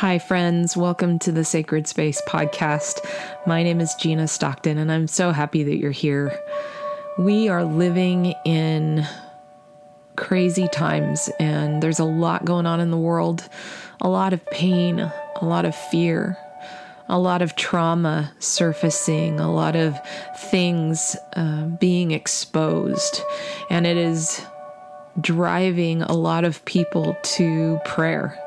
Hi, friends. Welcome to the Sacred Space podcast. My name is Gina Stockton, and I'm so happy that you're here. We are living in crazy times, and there's a lot going on in the world a lot of pain, a lot of fear, a lot of trauma surfacing, a lot of things uh, being exposed. And it is driving a lot of people to prayer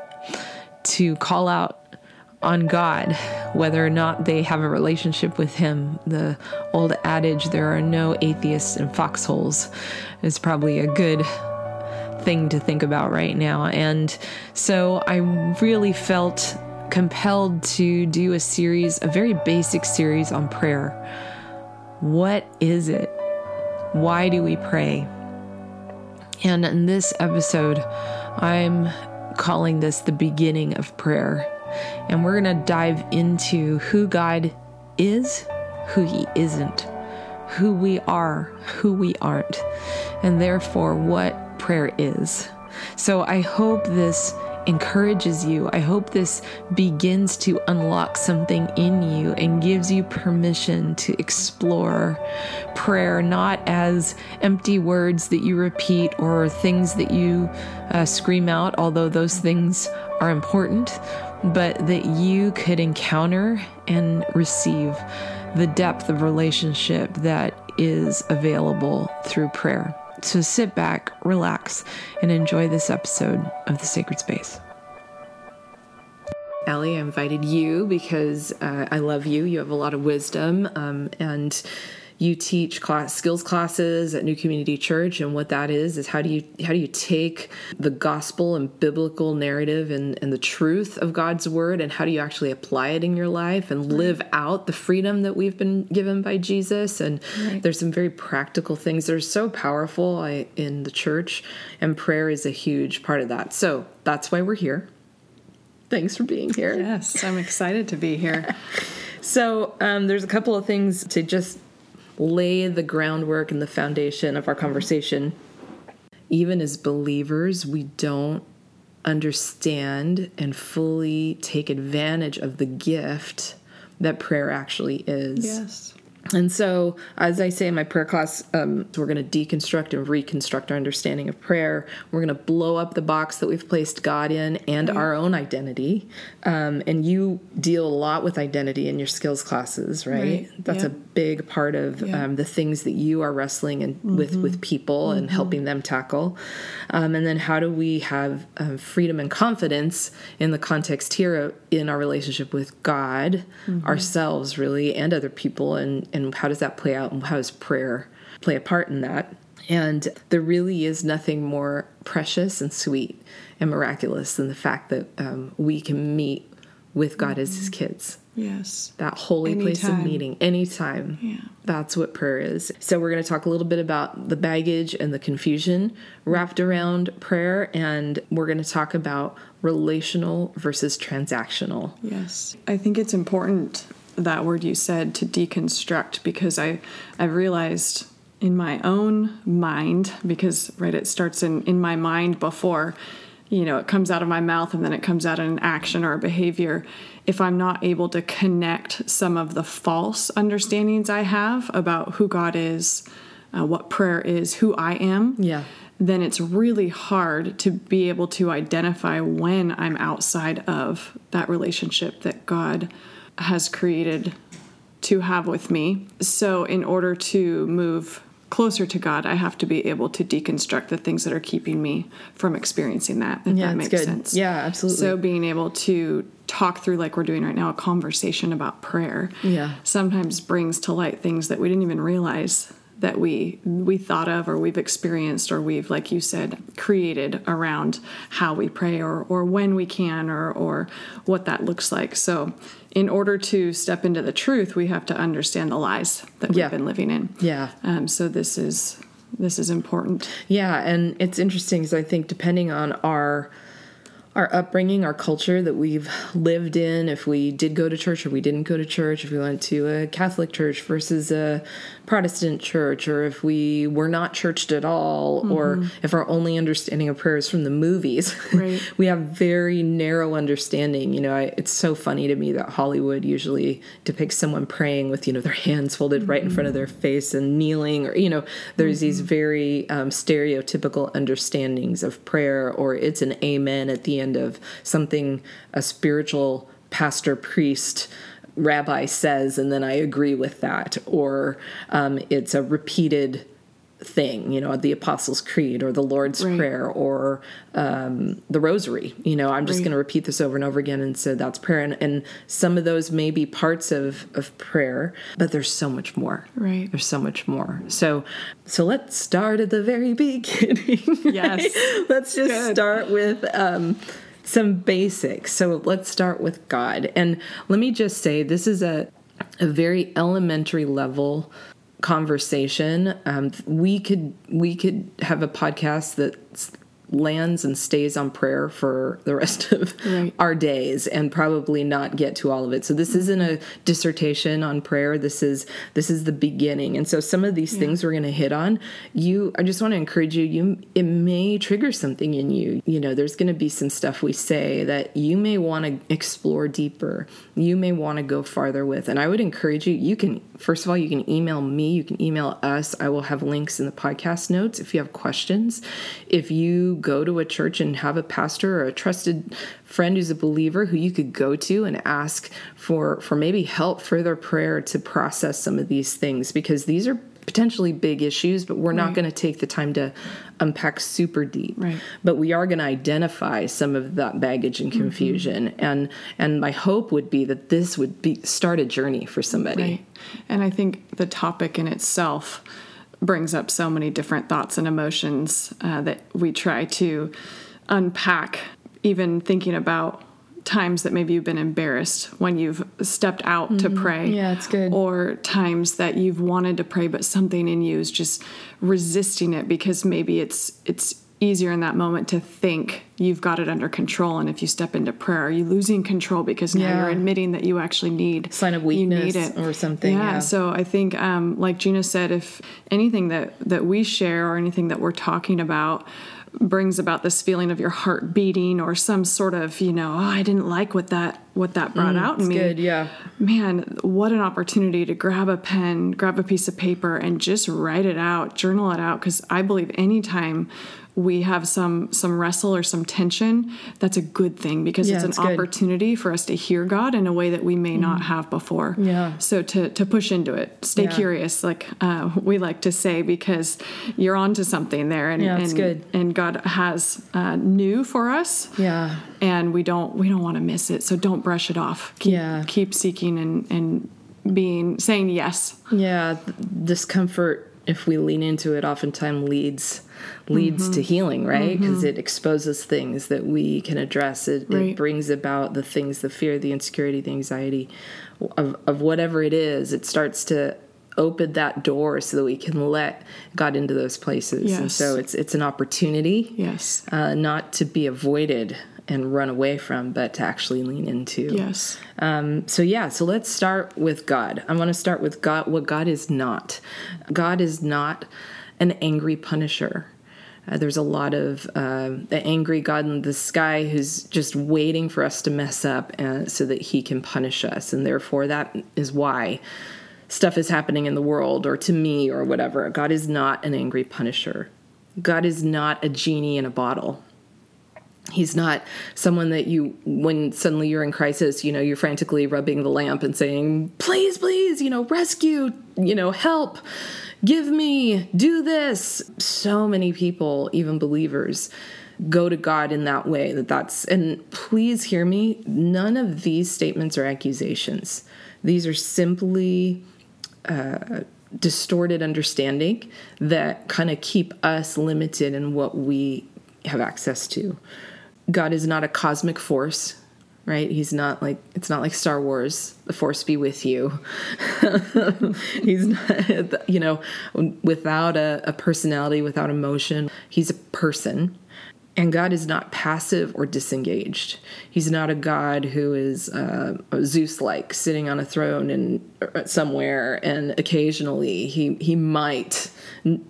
to call out on God, whether or not they have a relationship with Him. The old adage, there are no atheists in foxholes, is probably a good thing to think about right now. And so I really felt compelled to do a series, a very basic series on prayer. What is it? Why do we pray? And in this episode, I'm calling this the beginning of prayer. And we're going to dive into who God is, who He isn't, who we are, who we aren't, and therefore what prayer is. So I hope this encourages you. I hope this begins to unlock something in you and gives you permission to explore prayer not as empty words that you repeat or things that you uh, scream out, although those things are important, but that you could encounter and receive the depth of relationship that is available through prayer. So sit back, relax, and enjoy this episode of The Sacred Space. Ali, I invited you because uh, I love you. You have a lot of wisdom, um, and you teach class, skills classes at New Community Church. And what that is is how do you how do you take the gospel and biblical narrative and, and the truth of God's word, and how do you actually apply it in your life and live out the freedom that we've been given by Jesus? And right. there's some very practical things that are so powerful I, in the church, and prayer is a huge part of that. So that's why we're here. Thanks for being here. Yes, I'm excited to be here. so, um, there's a couple of things to just lay the groundwork and the foundation of our conversation. Even as believers, we don't understand and fully take advantage of the gift that prayer actually is. Yes. And so, as I say in my prayer class, um, we're going to deconstruct and reconstruct our understanding of prayer. We're going to blow up the box that we've placed God in and our own identity. Um, and you deal a lot with identity in your skills classes, right? right. That's yeah. a big part of yeah. um, the things that you are wrestling in, mm-hmm. with with people mm-hmm. and helping them tackle. Um, and then, how do we have um, freedom and confidence in the context here in our relationship with God, mm-hmm. ourselves, really, and other people, and and how does that play out and how does prayer play a part in that and there really is nothing more precious and sweet and miraculous than the fact that um, we can meet with God mm-hmm. as His kids. Yes. That holy anytime. place of meeting anytime. Yeah. That's what prayer is. So, we're going to talk a little bit about the baggage and the confusion wrapped around prayer, and we're going to talk about relational versus transactional. Yes. I think it's important that word you said to deconstruct because I I realized in my own mind because right it starts in in my mind before you know it comes out of my mouth and then it comes out in an action or a behavior. If i'm not able to connect some of the false understandings i have about who god is uh, what prayer is who i am yeah. then it's really hard to be able to identify when i'm outside of that relationship that god has created to have with me. So, in order to move closer to God, I have to be able to deconstruct the things that are keeping me from experiencing that. If yeah, that makes good. sense. Yeah, absolutely. So, being able to talk through, like we're doing right now, a conversation about prayer, yeah, sometimes brings to light things that we didn't even realize that we we thought of or we've experienced or we've like you said created around how we pray or or when we can or or what that looks like so in order to step into the truth we have to understand the lies that we've been living in. Yeah. Um, so this is this is important. Yeah and it's interesting because i think depending on our our upbringing, our culture that we've lived in, if we did go to church or we didn't go to church, if we went to a Catholic church versus a Protestant church, or if we were not churched at all, mm-hmm. or if our only understanding of prayer is from the movies. Right. we have very narrow understanding. You know, I, it's so funny to me that Hollywood usually depicts someone praying with, you know, their hands folded mm-hmm. right in front of their face and kneeling, or, you know, there's mm-hmm. these very um, stereotypical understandings of prayer, or it's an amen at the end of something, a spiritual pastor, priest, rabbi says, and then I agree with that, or um, it's a repeated thing, you know, the Apostles' Creed or the Lord's right. Prayer or um, the Rosary. You know, I'm just right. going to repeat this over and over again and say that's prayer. And, and, some of those may be parts of, of prayer, but there's so much more. Right. There's so much more. So, so let's start at the very beginning. Yes. let's just Good. start with. Um, some basics. So let's start with God. And let me just say this is a a very elementary level conversation. Um, we could we could have a podcast that's lands and stays on prayer for the rest of right. our days and probably not get to all of it. So this isn't a dissertation on prayer. This is this is the beginning. And so some of these yeah. things we're going to hit on, you I just want to encourage you you it may trigger something in you. You know, there's going to be some stuff we say that you may want to explore deeper. You may want to go farther with. And I would encourage you you can first of all you can email me, you can email us. I will have links in the podcast notes if you have questions. If you go to a church and have a pastor or a trusted friend who's a believer who you could go to and ask for for maybe help further prayer to process some of these things because these are potentially big issues, but we're right. not going to take the time to unpack super deep. Right. But we are going to identify some of that baggage and mm-hmm. confusion. Mm-hmm. And and my hope would be that this would be start a journey for somebody. Right. And I think the topic in itself brings up so many different thoughts and emotions uh, that we try to unpack, even thinking about times that maybe you've been embarrassed when you've stepped out mm-hmm. to pray. Yeah, it's good. Or times that you've wanted to pray but something in you is just resisting it because maybe it's it's easier in that moment to think you've got it under control and if you step into prayer are you losing control because now yeah. you're admitting that you actually need sign of weakness you need it. or something yeah, yeah. so i think um, like gina said if anything that that we share or anything that we're talking about brings about this feeling of your heart beating or some sort of you know oh, i didn't like what that what that brought mm, out in me good yeah man what an opportunity to grab a pen grab a piece of paper and just write it out journal it out because i believe anytime we have some some wrestle or some tension that's a good thing because yeah, it's an opportunity for us to hear god in a way that we may mm. not have before. Yeah. So to to push into it stay yeah. curious like uh, we like to say because you're onto something there and yeah, and, good. and god has uh, new for us. Yeah. And we don't we don't want to miss it. So don't brush it off. Keep, yeah. keep seeking and and being saying yes. Yeah discomfort if we lean into it oftentimes leads leads mm-hmm. to healing right because mm-hmm. it exposes things that we can address it, right. it, brings about the things the fear the insecurity the anxiety of, of whatever it is it starts to open that door so that we can let God into those places. Yes. And so it's it's an opportunity, yes, uh, not to be avoided and run away from, but to actually lean into. Yes. Um, so yeah, so let's start with God. I want to start with God. What God is not. God is not an angry punisher. Uh, there's a lot of uh, the angry God in the sky who's just waiting for us to mess up uh, so that he can punish us. And therefore, that is why stuff is happening in the world or to me or whatever. God is not an angry punisher. God is not a genie in a bottle. He's not someone that you, when suddenly you're in crisis, you know, you're frantically rubbing the lamp and saying, please, please, you know, rescue, you know, help give me, do this. So many people, even believers, go to God in that way that that's and please hear me none of these statements are accusations these are simply uh, distorted understanding that kind of keep us limited in what we have access to God is not a cosmic force right? He's not like it's not like Star Wars, the Force be with you. he's not, you know, without a, a, personality, without emotion. He's a person. And God is not passive or disengaged. He's not a God who is uh, Zeus like, sitting on a throne and uh, somewhere, and occasionally he, he might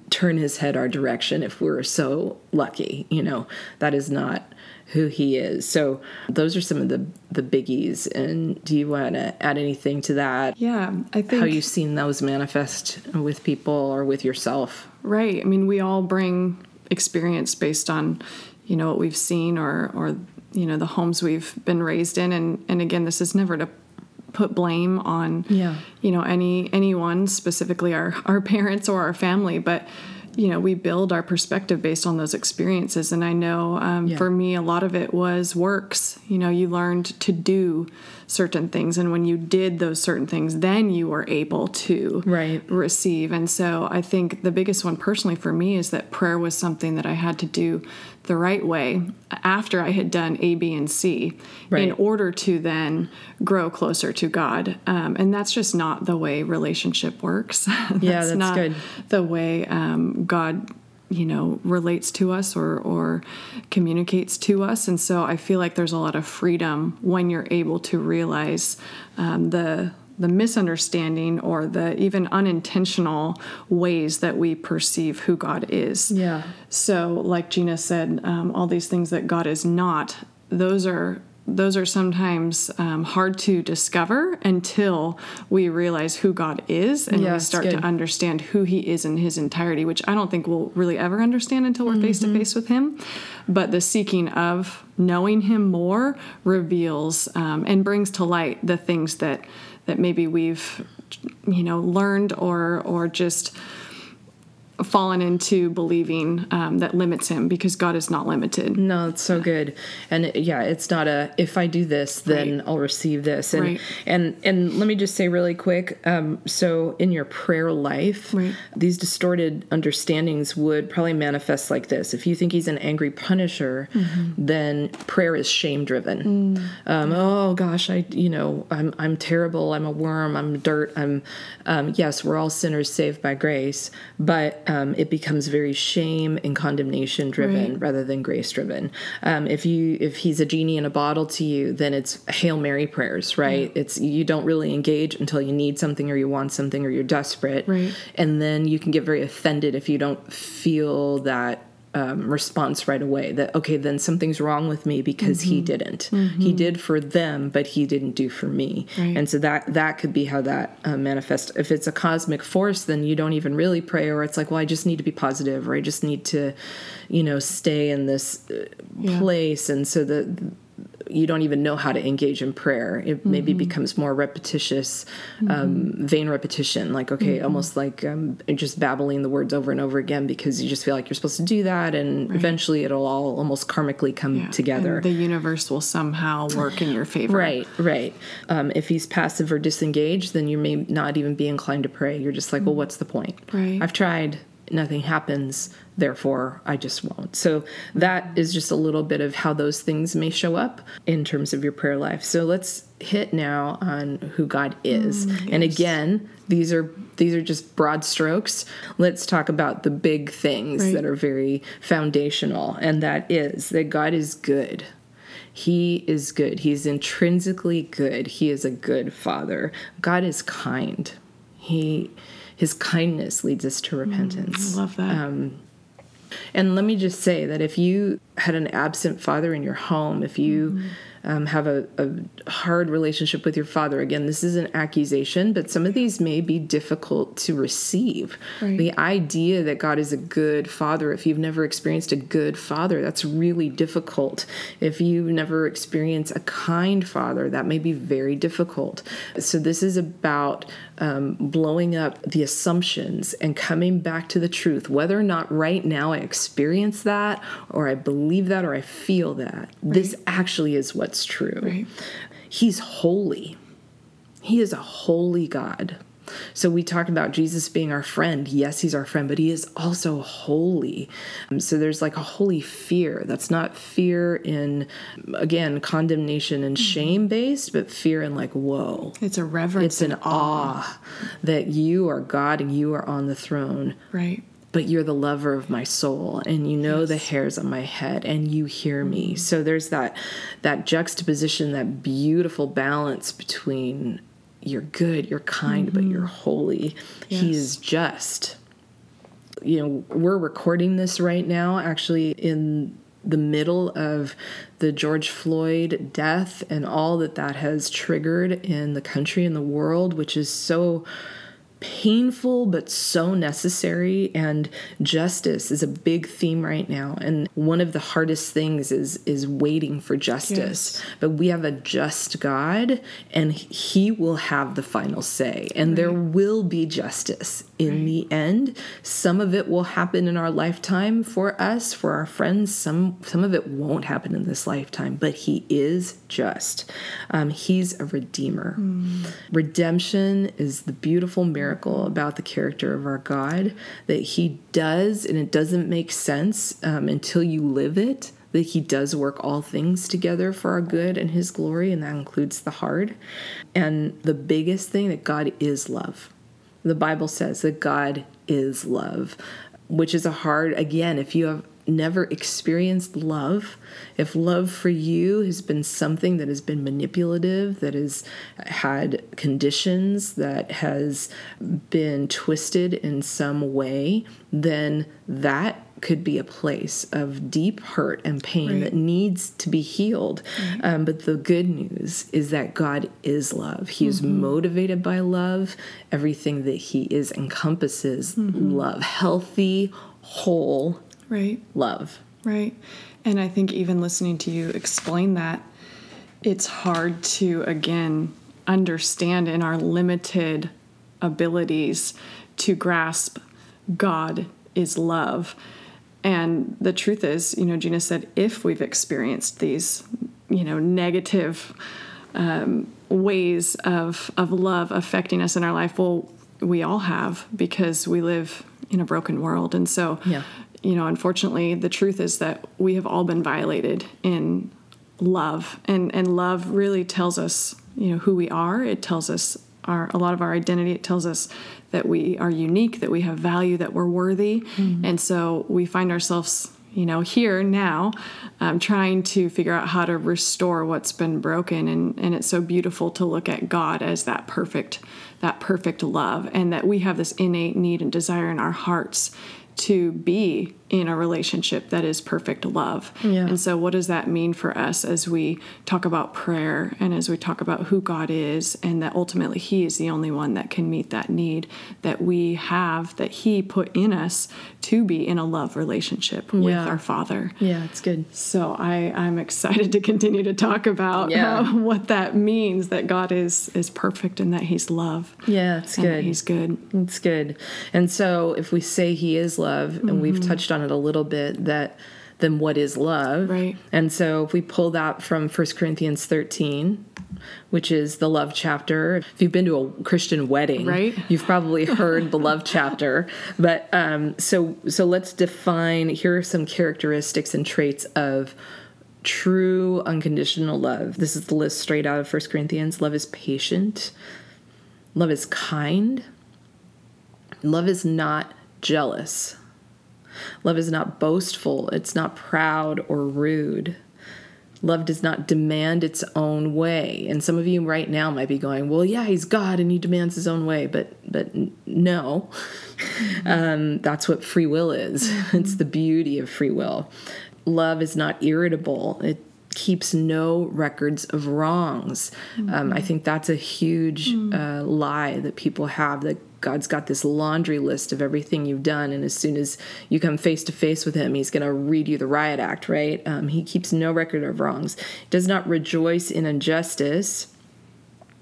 turn his head our direction if we're so lucky. You know, that is not who he is. So those are some of the the biggies. And do you want to add anything to that? Yeah, I think how you've seen those manifest with people or with yourself. Right. I mean, we all bring experience based on you know what we've seen or or you know the homes we've been raised in and and again this is never to put blame on yeah. you know any anyone specifically our our parents or our family but you know we build our perspective based on those experiences and i know um, yeah. for me a lot of it was works you know you learned to do certain things and when you did those certain things then you were able to right. receive and so i think the biggest one personally for me is that prayer was something that i had to do the right way after I had done A, B, and C right. in order to then grow closer to God. Um, and that's just not the way relationship works. that's yeah, that's not good. The way um, God you know relates to us or or communicates to us and so i feel like there's a lot of freedom when you're able to realize um, the the misunderstanding or the even unintentional ways that we perceive who God is. Yeah. So, like Gina said, um, all these things that God is not, those are those are sometimes um, hard to discover until we realize who God is and yeah, we start to understand who He is in His entirety, which I don't think we'll really ever understand until we're face to face with Him. But the seeking of knowing Him more reveals um, and brings to light the things that that maybe we've you know learned or or just fallen into believing um, that limits him because God is not limited. No, it's so good, and yeah, it's not a if I do this, then right. I'll receive this. And right. and and let me just say really quick. Um, so in your prayer life, right. these distorted understandings would probably manifest like this. If you think he's an angry punisher, mm-hmm. then prayer is shame driven. Mm. Um, oh gosh, I you know I'm I'm terrible. I'm a worm. I'm dirt. I'm um, yes, we're all sinners saved by grace, but um, it becomes very shame and condemnation driven right. rather than grace driven. Um, if you if he's a genie in a bottle to you, then it's hail mary prayers, right? It's you don't really engage until you need something or you want something or you're desperate, right. and then you can get very offended if you don't feel that um, response right away that okay then something's wrong with me because mm-hmm. he didn't mm-hmm. he did for them but he didn't do for me right. and so that that could be how that uh, manifests if it's a cosmic force then you don't even really pray or it's like well i just need to be positive or i just need to you know stay in this uh, yeah. place and so the you don't even know how to engage in prayer. It mm-hmm. maybe becomes more repetitious, um, mm-hmm. vain repetition, like, okay, mm-hmm. almost like um, just babbling the words over and over again because you just feel like you're supposed to do that. And right. eventually it'll all almost karmically come yeah. together. And the universe will somehow work in your favor. Right, right. Um, if he's passive or disengaged, then you may not even be inclined to pray. You're just like, well, mm-hmm. what's the point? Right. I've tried nothing happens therefore i just won't so that is just a little bit of how those things may show up in terms of your prayer life so let's hit now on who god is mm, and again these are these are just broad strokes let's talk about the big things right. that are very foundational and that is that god is good he is good. He's intrinsically good. He is a good father. God is kind. He his kindness leads us to repentance. Mm, I love that. Um, and let me just say that if you had an absent father in your home, if you mm-hmm um, have a, a, hard relationship with your father. Again, this is an accusation, but some of these may be difficult to receive. Right. The idea that God is a good father, if you've never experienced a good father, that's really difficult. If you've never experienced a kind father, that may be very difficult. So, this is about um, blowing up the assumptions and coming back to the truth, whether or not right now I experience that, or I believe that, or I feel that. Right. This actually is what's true. Right. He's holy. He is a holy God. So we talked about Jesus being our friend. Yes, he's our friend, but he is also holy. Um, so there's like a holy fear. That's not fear in, again, condemnation and mm-hmm. shame based, but fear in like, whoa. It's a reverence. It's an awe. awe that you are God and you are on the throne. Right but you're the lover of my soul and you know yes. the hairs on my head and you hear me mm-hmm. so there's that that juxtaposition that beautiful balance between you're good you're kind mm-hmm. but you're holy yes. he is just you know we're recording this right now actually in the middle of the George Floyd death and all that that has triggered in the country and the world, which is so painful but so necessary and justice is a big theme right now and one of the hardest things is is waiting for justice yes. but we have a just god and he will have the final say and right. there will be justice in right. the end some of it will happen in our lifetime for us for our friends some some of it won't happen in this lifetime but he is just um, he's a redeemer mm. redemption is the beautiful miracle miracle about the character of our God that He does, and it doesn't make sense um, until you live it. That he does work all things together for our good and his glory, and that includes the hard. And the biggest thing that God is love. The Bible says that God is love, which is a hard, again, if you have never experienced love, if love for you has been something that has been manipulative, that has had conditions, that has been twisted in some way, then that could be a place of deep hurt and pain right. that needs to be healed. Right. Um, but the good news is that God is love. He mm-hmm. is motivated by love. Everything that He is encompasses mm-hmm. love, healthy, whole right. Love. Right. And i think even listening to you explain that it's hard to again understand in our limited abilities to grasp god is love. And the truth is you know gina said if we've experienced these you know negative um, ways of of love affecting us in our life well we all have because we live in a broken world. And so yeah you know, unfortunately, the truth is that we have all been violated in love, and and love really tells us, you know, who we are. It tells us our a lot of our identity. It tells us that we are unique, that we have value, that we're worthy, mm-hmm. and so we find ourselves you know here now um, trying to figure out how to restore what's been broken and and it's so beautiful to look at god as that perfect that perfect love and that we have this innate need and desire in our hearts to be in a relationship that is perfect love. Yeah. And so, what does that mean for us as we talk about prayer and as we talk about who God is, and that ultimately He is the only one that can meet that need that we have, that He put in us to be in a love relationship with our Father? Yeah, it's good. So, I, I'm excited to continue to talk about yeah. uh, what that means that God is is perfect and that He's love. Yeah, it's good. He's good. It's good. And so, if we say He is love, and mm-hmm. we've touched on it a little bit that then what is love. Right. And so if we pull that from 1 corinthians 13 which is the love chapter if you've been to a christian wedding right. you've probably heard the love chapter. But um, so so let's define here are some characteristics and traits of true unconditional love. This is the list straight out of 1 corinthians. Love is patient. Love is kind. Love is not jealous Love is not boastful, it's not proud or rude. Love does not demand its own way. And some of you right now might be going, "Well, yeah, he's God and he demands his own way," but but no, um, that's what free will is. it's the beauty of free will. Love is not irritable. It keeps no records of wrongs. Mm-hmm. Um, I think that's a huge mm-hmm. uh, lie that people have that God's got this laundry list of everything you've done, and as soon as you come face to face with Him, He's going to read you the riot act, right? Um, he keeps no record of wrongs. Does not rejoice in injustice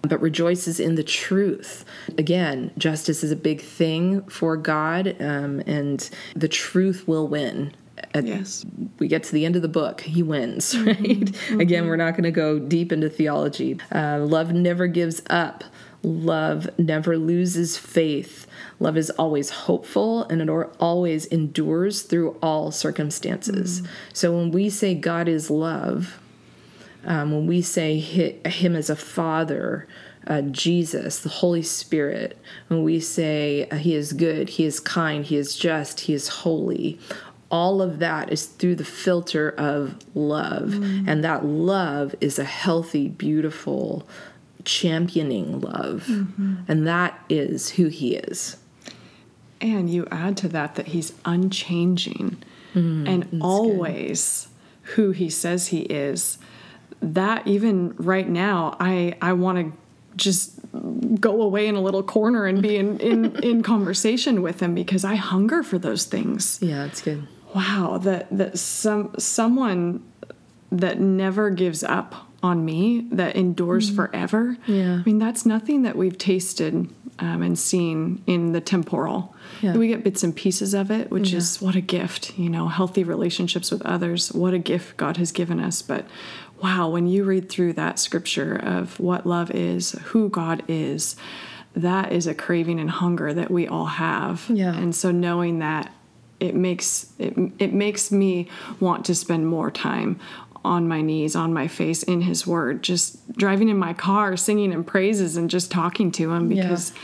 but rejoices in the truth. Again, justice is a big thing for God, um, and the truth will win. At, yes. We get to the end of the book, he wins, right? Mm-hmm. Again, we're not going to go deep into theology. Uh, love never gives up. Love never loses faith. Love is always hopeful and it always endures through all circumstances. Mm. So when we say God is love, um, when we say Him as a father, uh, Jesus, the Holy Spirit, when we say uh, He is good, He is kind, He is just, He is holy, all of that is through the filter of love. Mm. And that love is a healthy, beautiful, championing love. Mm-hmm. And that is who He is. And you add to that that He's unchanging mm, and always good. who He says He is. That even right now, I, I want to just go away in a little corner and be in, in, in conversation with him because I hunger for those things. Yeah, it's good. Wow, that that some someone that never gives up on me, that endures mm. forever. Yeah. I mean, that's nothing that we've tasted um, and seen in the temporal. Yeah. We get bits and pieces of it, which yeah. is what a gift, you know, healthy relationships with others, what a gift God has given us. But wow, when you read through that scripture of what love is, who God is, that is a craving and hunger that we all have. Yeah. And so knowing that it makes it, it makes me want to spend more time on my knees, on my face in his word, just driving in my car, singing and praises and just talking to him because yeah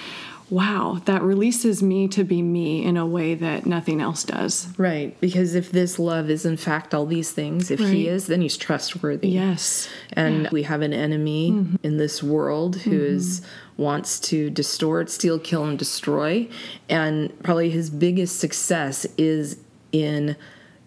wow, that releases me to be me in a way that nothing else does. Right. Because if this love is in fact all these things, if right. he is, then he's trustworthy. Yes. And yeah. we have an enemy mm-hmm. in this world who mm-hmm. is wants to distort, steal, kill, and destroy. And probably his biggest success is in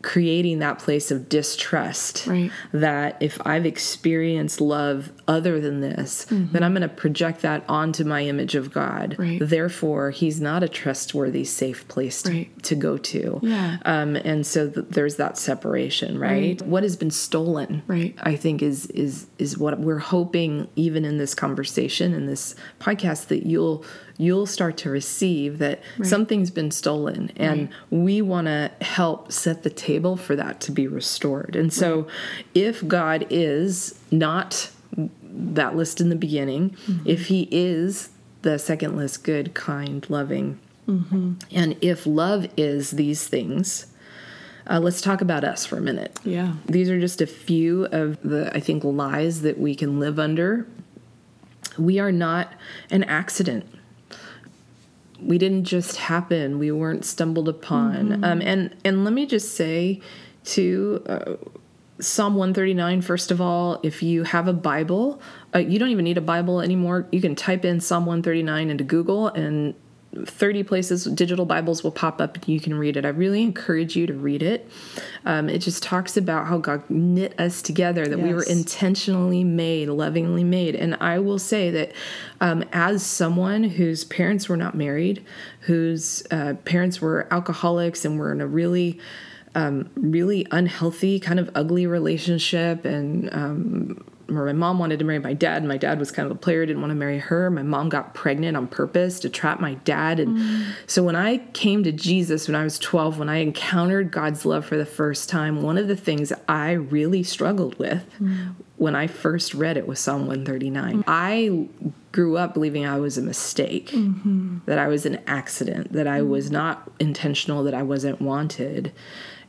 creating that place of distrust right. that if I've experienced love other than this, mm-hmm. then I'm going to project that onto my image of God. Right. Therefore, He's not a trustworthy, safe place to, right. to go to. Yeah. Um, and so th- there's that separation, right? right? What has been stolen, right? I think is is is what we're hoping, even in this conversation in this podcast, that you'll you'll start to receive that right. something's been stolen and right. we want to help set the table for that to be restored and so right. if god is not that list in the beginning mm-hmm. if he is the second list good kind loving mm-hmm. and if love is these things uh, let's talk about us for a minute. Yeah. These are just a few of the, I think, lies that we can live under. We are not an accident we didn't just happen. We weren't stumbled upon. Mm-hmm. Um, and and let me just say, to uh, Psalm 139, first of all, if you have a Bible, uh, you don't even need a Bible anymore. You can type in Psalm 139 into Google and 30 places digital bibles will pop up and you can read it. I really encourage you to read it. Um, it just talks about how god knit us together that yes. we were intentionally made lovingly made. And i will say that um, as someone whose parents were not married whose uh, parents were alcoholics and were in a really um, really unhealthy kind of ugly relationship and um, my mom wanted to marry my dad. My dad was kind of a player, didn't want to marry her. My mom got pregnant on purpose to trap my dad. And mm. so when I came to Jesus when I was 12, when I encountered God's love for the first time, one of the things I really struggled with mm. when I first read it was Psalm 139. Mm. I grew up believing I was a mistake, mm-hmm. that I was an accident, that I was not intentional, that I wasn't wanted.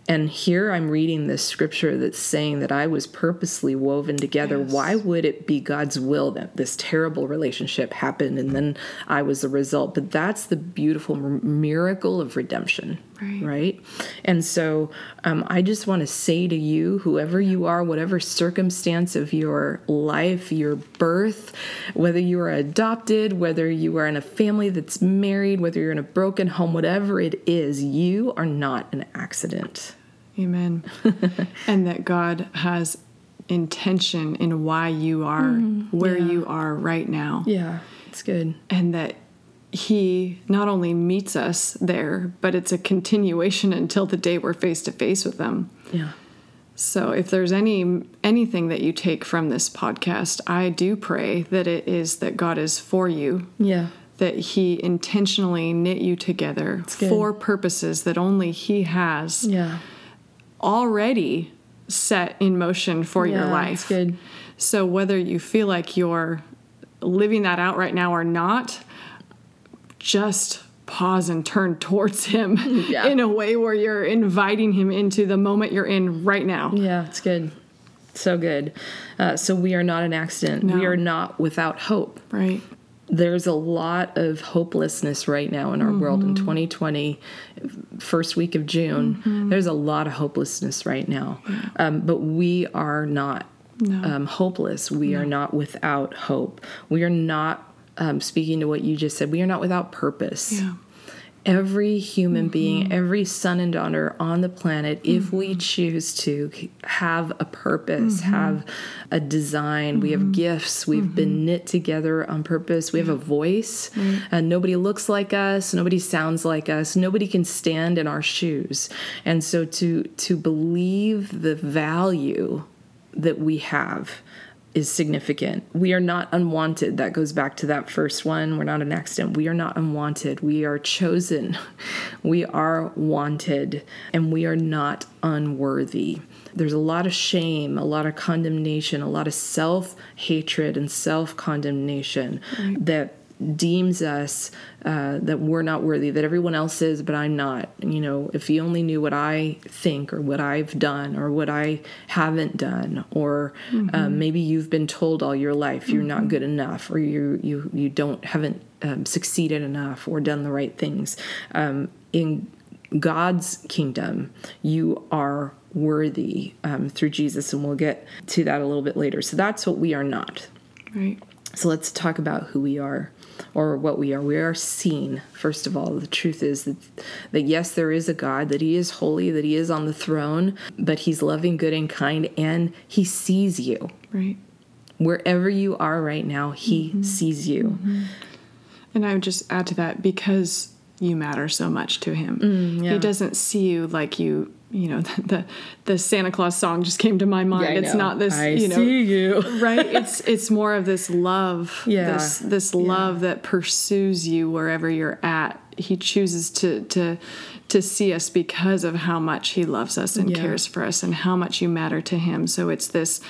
And here I'm reading this scripture that's saying that I was purposely woven together. Yes. Why would it be God's will that this terrible relationship happened and then I was the result? But that's the beautiful miracle of redemption, right? right? And so um, I just want to say to you, whoever you are, whatever circumstance of your life, your birth, whether you are adopted, whether you are in a family that's married, whether you're in a broken home, whatever it is, you are not an accident. Amen. and that God has intention in why you are mm, where yeah. you are right now. Yeah, it's good. And that He not only meets us there, but it's a continuation until the day we're face to face with them. Yeah. So if there's any anything that you take from this podcast, I do pray that it is that God is for you. Yeah. That he intentionally knit you together for purposes that only he has. Yeah already set in motion for yeah, your life. good. So whether you feel like you're living that out right now or not, just pause and turn towards him yeah. in a way where you're inviting him into the moment you're in right now. Yeah, it's good. So good. Uh, so we are not an accident. No. We are not without hope. Right. There's a lot of hopelessness right now in our world in 2020, first week of June. There's a lot of hopelessness right now. Um, but we are not No. um, hopeless. We are not without hope. We are not, um, speaking to what you just said, we are not without purpose. Yeah. Every human mm-hmm. being, every son and daughter on the planet, if we mm-hmm. choose to have a purpose, mm-hmm. have a design, we have gifts, we've been knit together on purpose, we have a voice, and nobody looks like us, nobody sounds like us, nobody can stand in our shoes. And so to to believe the value that we have is significant. We are not unwanted. That goes back to that first one. We're not an accident. We are not unwanted. We are chosen. We are wanted, and we are not unworthy. There's a lot of shame, a lot of condemnation, a lot of self hatred and self condemnation that deems us uh, that we're not worthy, that everyone else is, but I'm not. You know, if you only knew what I think or what I've done or what I haven't done, or um, maybe you've been told all your life you're not good enough, or you you you don't haven't um, succeeded enough or done the right things. Um, in God's kingdom, you are worthy um, through Jesus, and we'll get to that a little bit later. So that's what we are not. Right. So let's talk about who we are or what we are. We are seen, first of all. The truth is that, that yes, there is a God, that He is holy, that He is on the throne, but He's loving, good, and kind, and He sees you. Right. Wherever you are right now, He mm-hmm. sees you. Mm-hmm. And I would just add to that because you matter so much to him. Mm, yeah. He doesn't see you like you, you know, the, the the Santa Claus song just came to my mind. it's not this, I you know, see you. right? It's it's more of this love, Yeah. this this love that pursues you wherever you're at. He chooses to to to see us because of how much he loves us and Yeah. cares for us and how much you matter to him. So it's this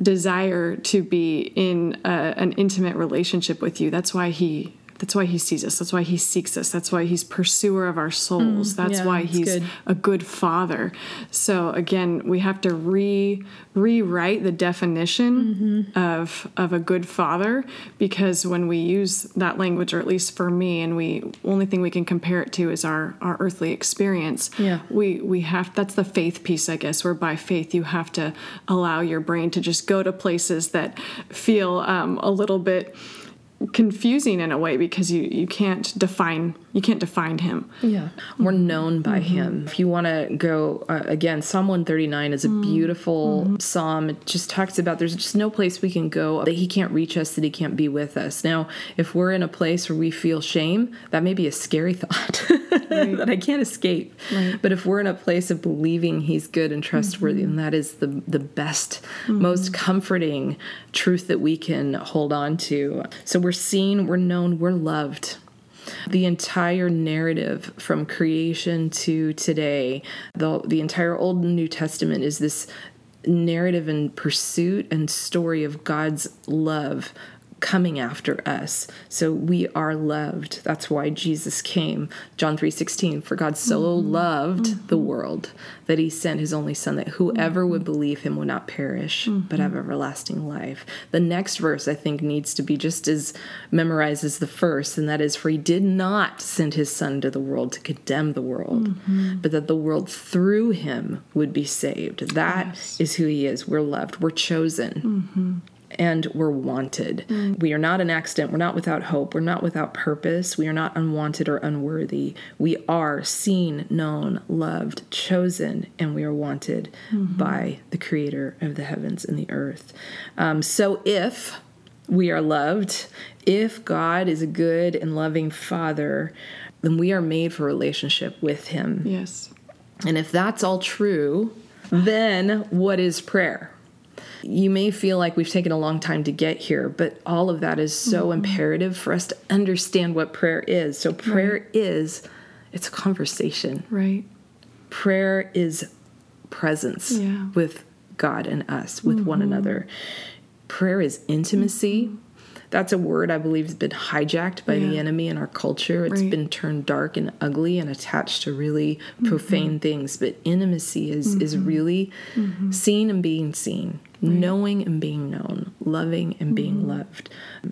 desire to be in a, an intimate relationship with you. That's why he that's why he sees us. That's why he seeks us. That's why he's pursuer of our souls. that's Mm, yeah, why he's good. a good father. So again, we have to re rewrite the definition Mm-hmm. of of a good father because when we use that language, or at least for me, and we only thing we can compare it to is our our earthly experience. Yeah. we we have that's the faith piece, I guess. Where by faith you have to allow your brain to just go to places that feel um, a little bit confusing in a way because you you can't define you can't define him Yeah. We're known by him. If you want to go uh, again, Psalm 139 is a mm. beautiful mm-hmm. psalm. It just talks about there's just no place we can go that he can't reach us, that he can't be with us. Now, if we're in a place where we feel shame, that may be a scary thought that I can't escape. But if we're in a place of believing he's good and trustworthy, mm-hmm. and that is the the best, mm-hmm. most comforting truth that we can hold on to. So we're seen, we're known, we're loved. The entire narrative from creation to today the the entire old and new testament is this narrative and pursuit and story of God's love coming after us. So we are loved. That's why jesus came. John 3.16 for god so mm-hmm. loved mm-hmm. the world that he sent his only son that whoever mm-hmm. would believe him would not perish but have everlasting life. The next verse i think needs to be just as memorized as the first and that is for he did not send his son to the world to condemn the world but that the world through him would be saved. That is who he is. We're loved. We're chosen and we're wanted. We are not an accident. We're not without hope. We're not without purpose. We are not unwanted or unworthy. We are seen, known, loved, chosen, and we are wanted by the creator of the heavens and the earth. Um, so if we are loved, if God is a good and loving father, then we are made for relationship with him. yes And if that's all true, then what is prayer? You may feel like we've taken a long time to get here, but all of that is so mm-hmm. imperative for us to understand what prayer is. So prayer is it's a conversation. right Prayer is presence Yeah. with God and us, with one mm-hmm. another. Prayer is intimacy. Mm-hmm. That's a word I believe has been hijacked by the enemy in our culture. It's Right. been turned dark and ugly and attached to really profane things. But intimacy is is really seeing and being seen. Knowing and being known, loving and being loved.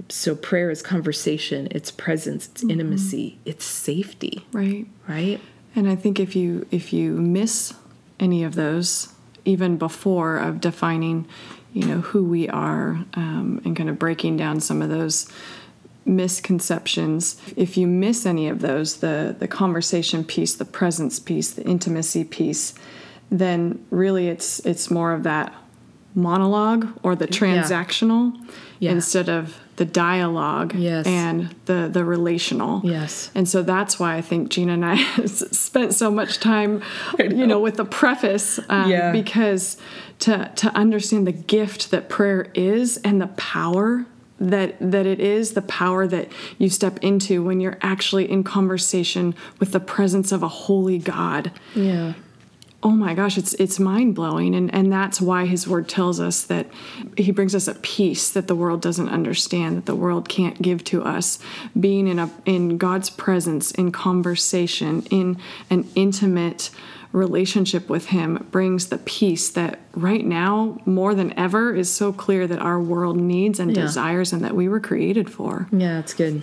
So prayer is conversation, it's presence, it's intimacy, it's safety, Right. right? And I think if you if you miss any of those, even before of defining, you know, who we are, um, and kind of breaking down some of those misconceptions, if you miss any of those, the the conversation piece, the presence piece, the intimacy piece, then really it's it's more of that monologue or the transactional Yeah. instead of the dialogue Yes. and the the relational. Yes. And so that's why I think Gina and I spent so much time, you know, with the preface, um, Yeah. because to to understand the gift that prayer is and the power that that it is, the power that you step into when you're actually in conversation with the presence of a holy God Yeah. Oh my gosh it's it's mind blowing and and that's why his word tells us that he brings us a peace that the world doesn't understand that the world can't give to us being in a in God's presence in conversation in an intimate relationship with him brings the peace that right now more than ever is so clear that our world needs and Yeah. desires and that we were created for Yeah, that's good.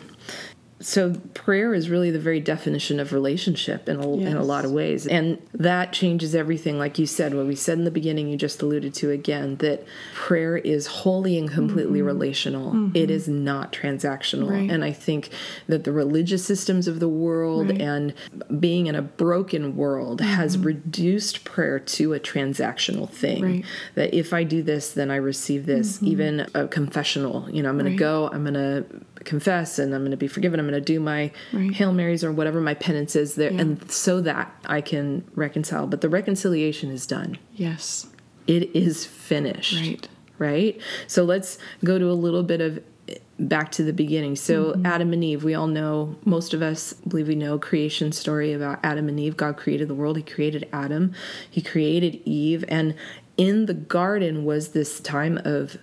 So prayer is really the very definition of relationship in a, in a lot of ways. And that changes everything. Like you said, what we said in the beginning, you just alluded to again, that prayer is wholly and completely mm-hmm. relational. Mm-hmm. It is not transactional. Right. And I think that the religious systems of the world Right. and being in a broken world has mm-hmm. reduced prayer to a transactional thing. Right. That if I do this, then I receive this. Even a confessional, you know, I'm going to go, I'm going to confess, and I'm going to be forgiven. I'm going to do my Right. Hail Marys or whatever my penance is there, Yeah. and so that I can reconcile. But the reconciliation is done. yes It is finished. Right. Right. So let's go to a little bit of back to the beginning. So Mm-hmm. Adam and Eve, we all know, most of us believe we know creation story about Adam and Eve. God created the world. He created Adam. He created Eve. And in the garden was this time of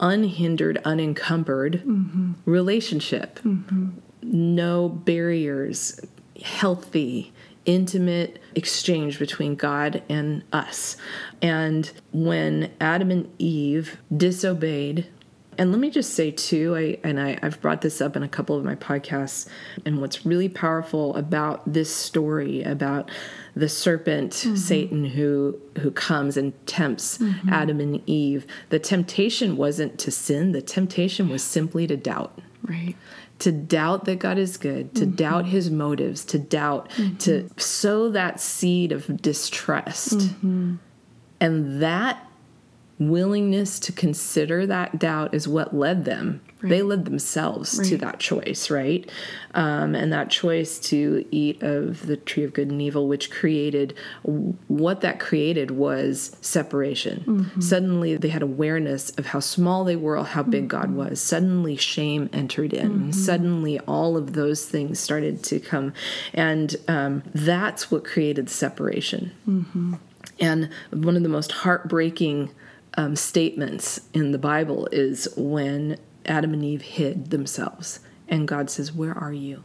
unhindered, unencumbered Mm-hmm. relationship. No barriers, healthy, intimate exchange between God and us. And when Adam and Eve disobeyed, and let me just say too, I and I, I've brought this up in a couple of my podcasts, and what's really powerful about this story about the serpent mm-hmm. Satan who who comes and tempts mm-hmm. Adam and Eve, the temptation wasn't to sin, the temptation was simply to doubt. Right to doubt that God is good, to mm-hmm. doubt his motives, to doubt, mm-hmm. to sow that seed of distrust. Mm-hmm. And that willingness to consider that doubt is what led them. They led themselves to that choice, right? Um, and that choice to eat of the tree of good and evil, which created what that created was separation. Suddenly they had awareness of how small they were, how big God was. Suddenly shame entered in. Suddenly all of those things started to come. And um, that's what created separation. And one of the most heartbreaking um, statements in the Bible is when Adam and Eve hid themselves. And God says, Where are you?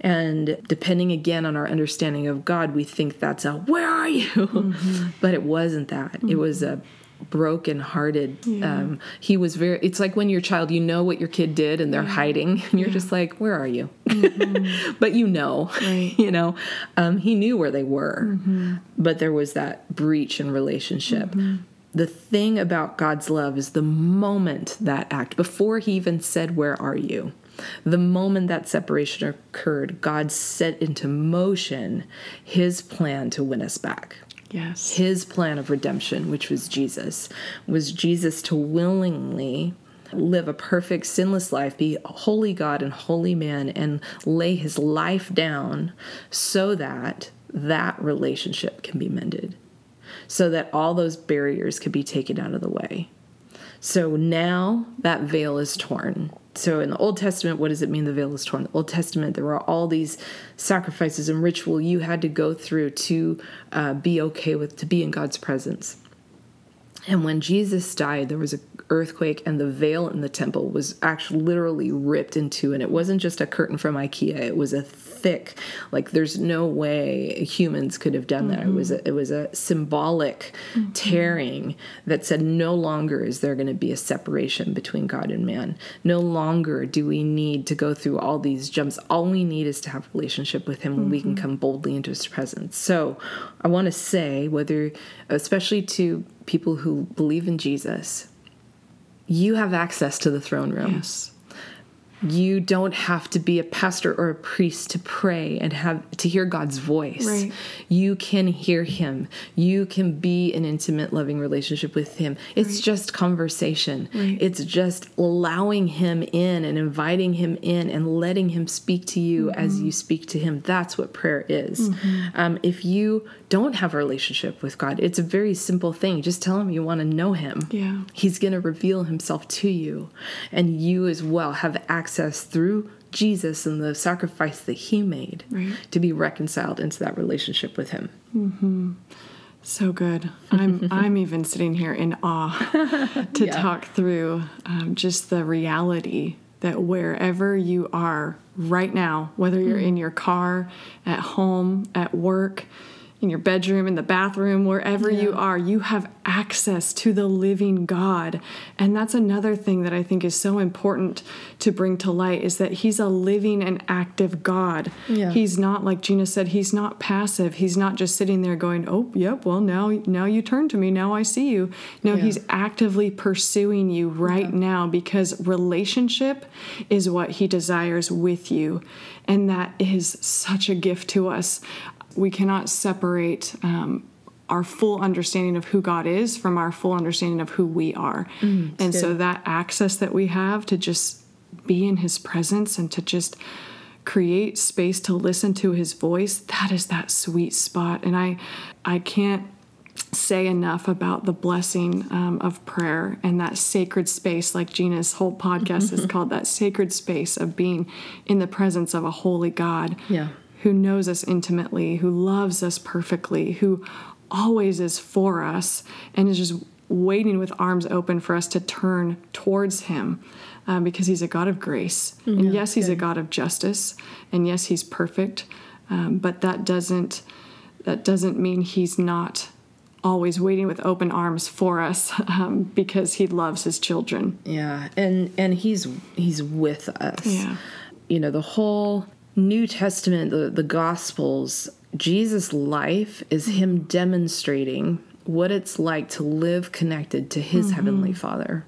And depending again on our understanding of God, we think that's a, Where are you? but it wasn't that. It was a broken hearted um he was very it's like when your child you know what your kid did and they're hiding and you're just like where are you? But you know Right. you know um he knew where they were. But there was that breach in relationship the thing about god's love is the moment that act before he even said where are you? The moment that separation occurred god set into motion his plan to win us back. Yes. His plan of redemption, which was Jesus, was Jesus to willingly live a perfect, sinless life, be a holy God and holy man, and lay his life down so that that relationship can be mended, so that all those barriers could be taken out of the way. So now that veil is torn. So in the Old Testament, what does it mean the veil is torn? The Old Testament, there were all these sacrifices and ritual you had to go through to uh, be okay with, to be in God's presence. And when Jesus died, there was an earthquake, and the veil in the temple was actually literally ripped in two. And it wasn't just a curtain from IKEA; it was a thick, like there's no way humans could have done that. Mm-hmm. It was a, it was a symbolic mm-hmm. tearing that said, no longer is there going to be a separation between God and man. No longer do we need to go through all these jumps. All we need is to have a relationship with Him, when mm-hmm. we can mm-hmm. come boldly into His presence. So, I want to say, whether especially to people who believe in Jesus, you have access to the throne room. Yes you don't have to be a pastor or a priest to pray and have to hear God's voice. Right. You can hear him. You can be an intimate loving relationship with him. It's right. just conversation. Right. It's just allowing him in and inviting him in and letting him speak to you mm-hmm. as you speak to him. That's what prayer is. Mm-hmm. Um, if you don't have a relationship with God, it's a very simple thing. Just tell him you want to know him. Yeah. He's going to reveal himself to you and you as well have access access through Jesus and the sacrifice that he made right. to be reconciled into that relationship with him. Mm-hmm. So good. I'm I'm even sitting here in awe to yeah. talk through um, just the reality that wherever you are right now, whether you're mm. in your car, at home, at work, in your bedroom, in the bathroom, wherever yeah. you are, you have access to the living God. And that's another thing that I think is so important to bring to light is that he's a living and active God. Yeah. He's not like Gina said, he's not passive. He's not just sitting there going, "Oh, yep, well now now you turn to me, now I see you." No, yeah. he's actively pursuing you right now because relationship is what he desires with you. And that is such a gift to us we cannot separate um, our full understanding of who God is from our full understanding of who we are. Mm, and good. so that access that we have to just be in his presence and to just create space to listen to his voice, that is that sweet spot. And I I can't say enough about the blessing um, of prayer and that sacred space like gina's whole podcast is called that sacred space of being in the presence of a holy god yeah who knows us intimately, who loves us perfectly, who always is for us, and is just waiting with arms open for us to turn towards Him. Um, because he's a God of grace. Mm, and yes, he's good. a God of justice. And yes, he's perfect. Um, but that doesn't that doesn't mean he's not always waiting with open arms for us um, because he loves his children. Yeah, and and he's he's with us. Yeah, you know the whole New Testament, the, the Gospels, Jesus' life is him demonstrating what it's like to live connected to his mm-hmm. heavenly Father.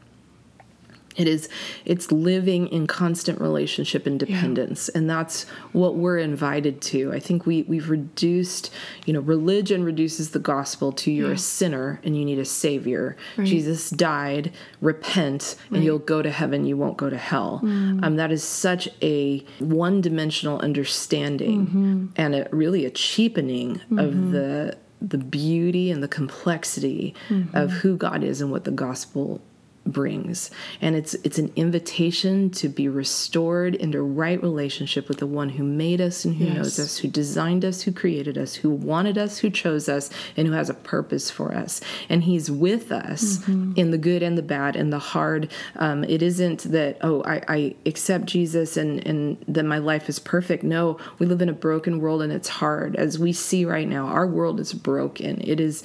It is it's living in constant relationship and dependence. Yeah. And that's what we're invited to. I think we, we've reduced, you know, religion reduces the gospel to you're yeah. a sinner and you need a savior. Right. Jesus died, repent, right. and you'll go to heaven, you won't go to hell. Mm. Um, that is such a one dimensional understanding mm-hmm. and a, really a cheapening mm-hmm. of the the beauty and the complexity mm-hmm. of who God is and what the gospel brings. And it's it's an invitation to be restored into right relationship with the one who made us and who yes. knows us who designed us who created us who wanted us who chose us and who has a purpose for us. And he's with us mm-hmm. in the good and the bad and the hard. Um, it isn't that oh I, I accept jesus and and then my life is perfect. No we live in a broken world and it's hard. As we see right now our world is broken. It is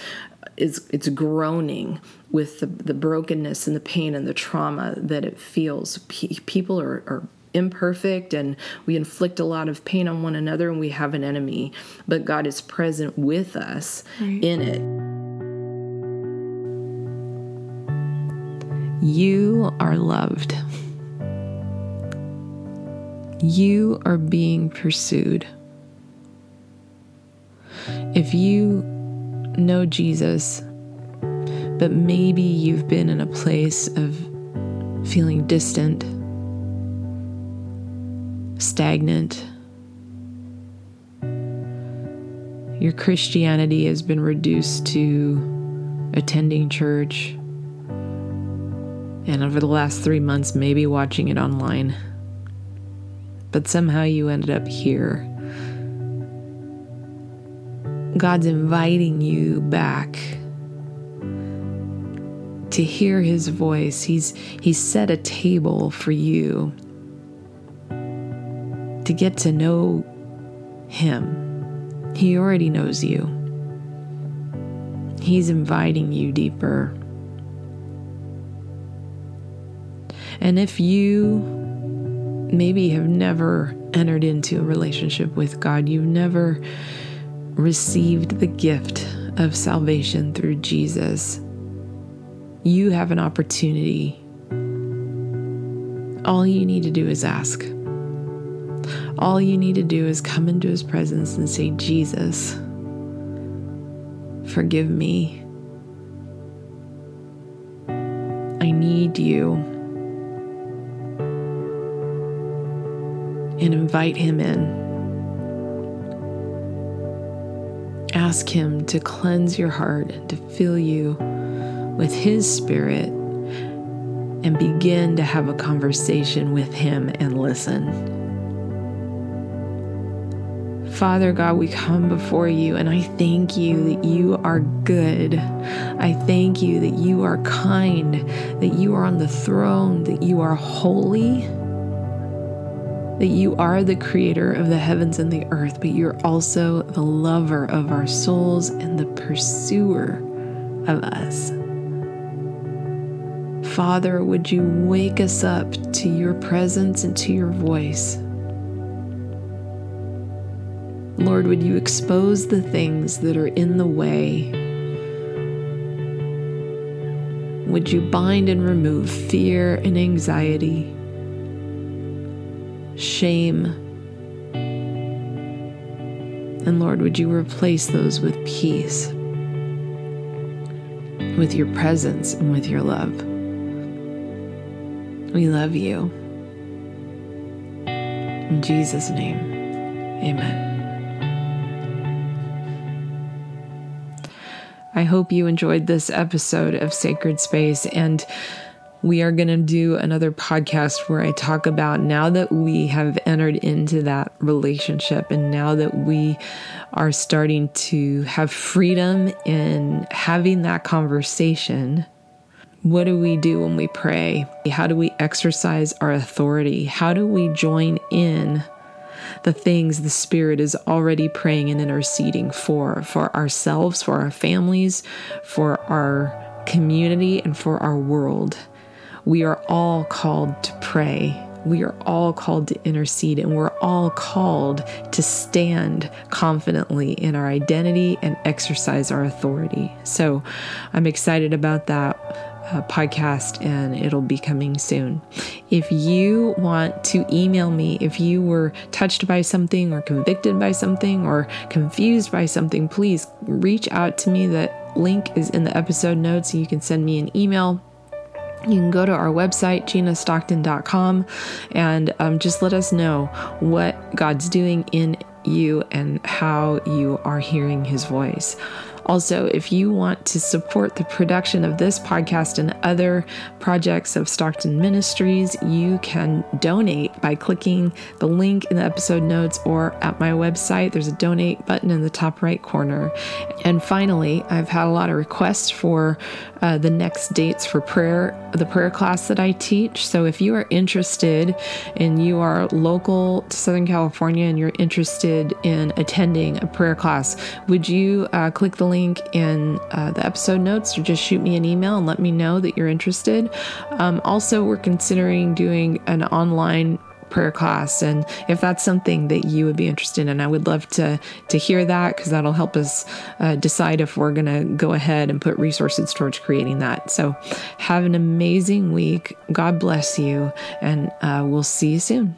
is it's groaning with the, the brokenness and the pain and the trauma that it feels. P- people are, are imperfect and we inflict a lot of pain on one another and we have an enemy, but God is present with us right. in it. You are loved. You are being pursued. If you know Jesus, but maybe you've been in a place of feeling distant, stagnant. Your Christianity has been reduced to attending church, and over the last three months, maybe watching it online. But somehow you ended up here God's inviting you back to hear his voice. He's he's set a table for you to get to know him. He already knows you. He's inviting you deeper. And if you maybe have never entered into a relationship with God, you've never received the gift of salvation through Jesus, you have an opportunity. All you need to do is ask. All you need to do is come into his presence and say, Jesus, forgive me. I need you. and invite Him in. Ask Him to cleanse your heart and to fill you with His Spirit and begin to have a conversation with Him and listen. Father God, we come before you and I thank you that you are good. I thank you that you are kind, that you are on the throne, that you are holy that you are the creator of the heavens and the earth, but you're also the lover of our souls and the pursuer of us. Father, would you wake us up to your presence and to your voice? Lord, would you expose the things that are in the way? Would you bind and remove fear and anxiety? Shame. And Lord, would you replace those with peace, with your presence, and with your love? We love you. In Jesus' name, amen. I hope you enjoyed this episode of Sacred Space and we are going to do another podcast where I talk about now that we have entered into that relationship and now that we are starting to have freedom in having that conversation. What do we do when we pray? How do we exercise our authority? How do we join in the things the Spirit is already praying and interceding for, for ourselves, for our families, for our community, and for our world? We are all called to pray. We are all called to intercede, and we're all called to stand confidently in our identity and exercise our authority. So I'm excited about that. Uh, podcast and it'll be coming soon. If you want to email me, if you were touched by something or convicted by something or confused by something, please reach out to me. That link is in the episode notes. And you can send me an email you can go to our website, ginastockton.com, and um, just let us know what God's doing in you and how you are hearing his voice. Also, if you want to support the production of this podcast and other projects of Stockton Ministries, you can donate by clicking the link in the episode notes or at my website. There's a donate button in the top right corner. And finally, I've had a lot of requests for uh, the next dates for prayer, the prayer class that I teach. So if you are interested and you are local to Southern California and you're interested in attending a prayer class, would you uh, click the link in uh, the episode notes or just shoot me an email and let me know that you're interested. Um, also, we're considering doing an online prayer class and if that's something that you would be interested in i would love to to hear that because that'll help us uh, decide if we're going to go ahead and put resources towards creating that. So have an amazing week. God bless you and uh, we'll see you soon